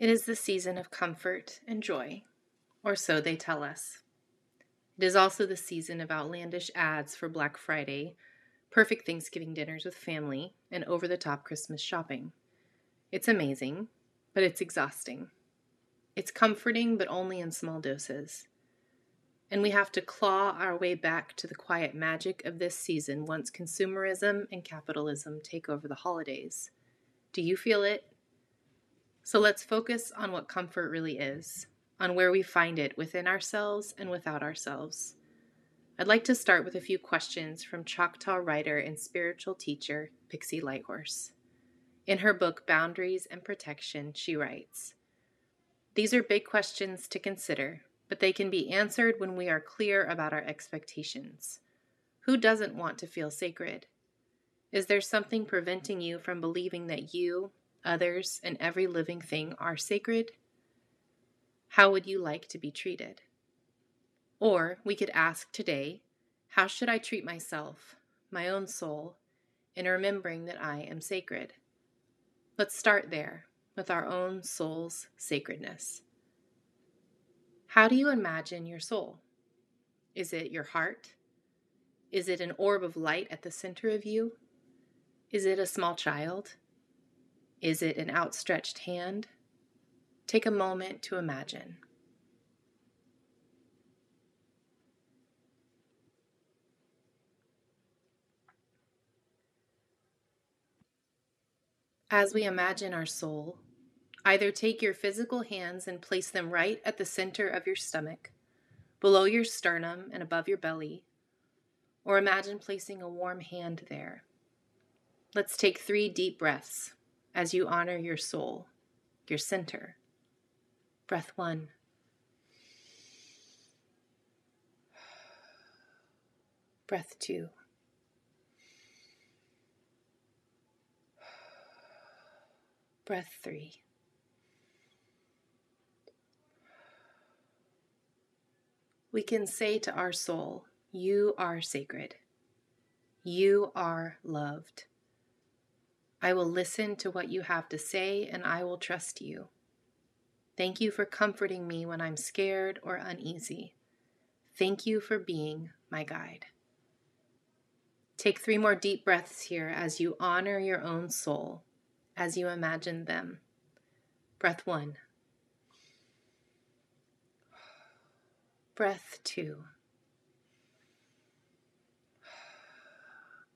It is the season of comfort and joy, or so they tell us. It is also the season of outlandish ads for Black Friday, perfect Thanksgiving dinners with family, and over the top Christmas shopping. It's amazing, but it's exhausting. It's comforting, but only in small doses. And we have to claw our way back to the quiet magic of this season once consumerism and capitalism take over the holidays. Do you feel it? So let's focus on what comfort really is, on where we find it within ourselves and without ourselves. I'd like to start with a few questions from Choctaw writer and spiritual teacher Pixie Lighthorse. In her book Boundaries and Protection, she writes These are big questions to consider, but they can be answered when we are clear about our expectations. Who doesn't want to feel sacred? Is there something preventing you from believing that you, others, and every living thing are sacred? How would you like to be treated? Or we could ask today, how should I treat myself, my own soul, in remembering that I am sacred? Let's start there with our own soul's sacredness. How do you imagine your soul? Is it your heart? Is it an orb of light at the center of you? Is it a small child? Is it an outstretched hand? Take a moment to imagine. As we imagine our soul, either take your physical hands and place them right at the center of your stomach, below your sternum and above your belly, or imagine placing a warm hand there. Let's take three deep breaths as you honor your soul, your center. Breath one. Breath two. Breath three. We can say to our soul, You are sacred. You are loved. I will listen to what you have to say and I will trust you. Thank you for comforting me when I'm scared or uneasy. Thank you for being my guide. Take three more deep breaths here as you honor your own soul, as you imagine them. Breath one. Breath two.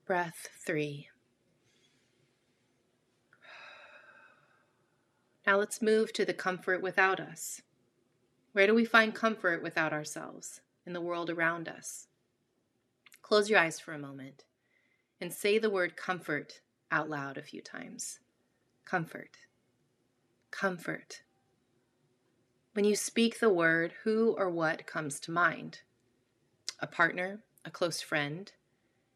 Breath three. Now let's move to the comfort without us. Where do we find comfort without ourselves in the world around us? Close your eyes for a moment and say the word comfort out loud a few times. Comfort. Comfort. When you speak the word, who or what comes to mind? A partner, a close friend,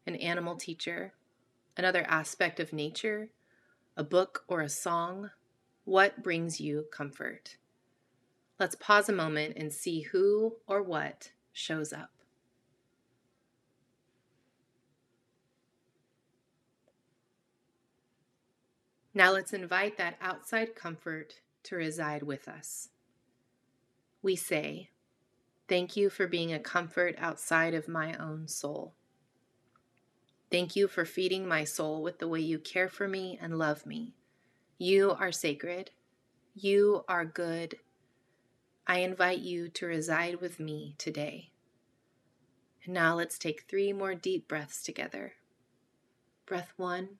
an animal teacher, another aspect of nature, a book or a song, what brings you comfort? Let's pause a moment and see who or what shows up. Now let's invite that outside comfort to reside with us. We say, Thank you for being a comfort outside of my own soul. Thank you for feeding my soul with the way you care for me and love me. You are sacred. You are good. I invite you to reside with me today. And now let's take three more deep breaths together. Breath one.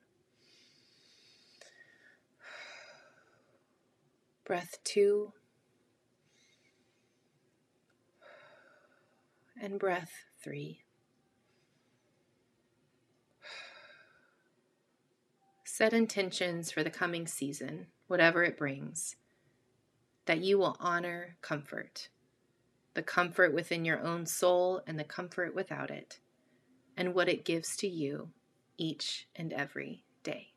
Breath two. And breath three. Set intentions for the coming season, whatever it brings, that you will honor comfort, the comfort within your own soul and the comfort without it, and what it gives to you each and every day.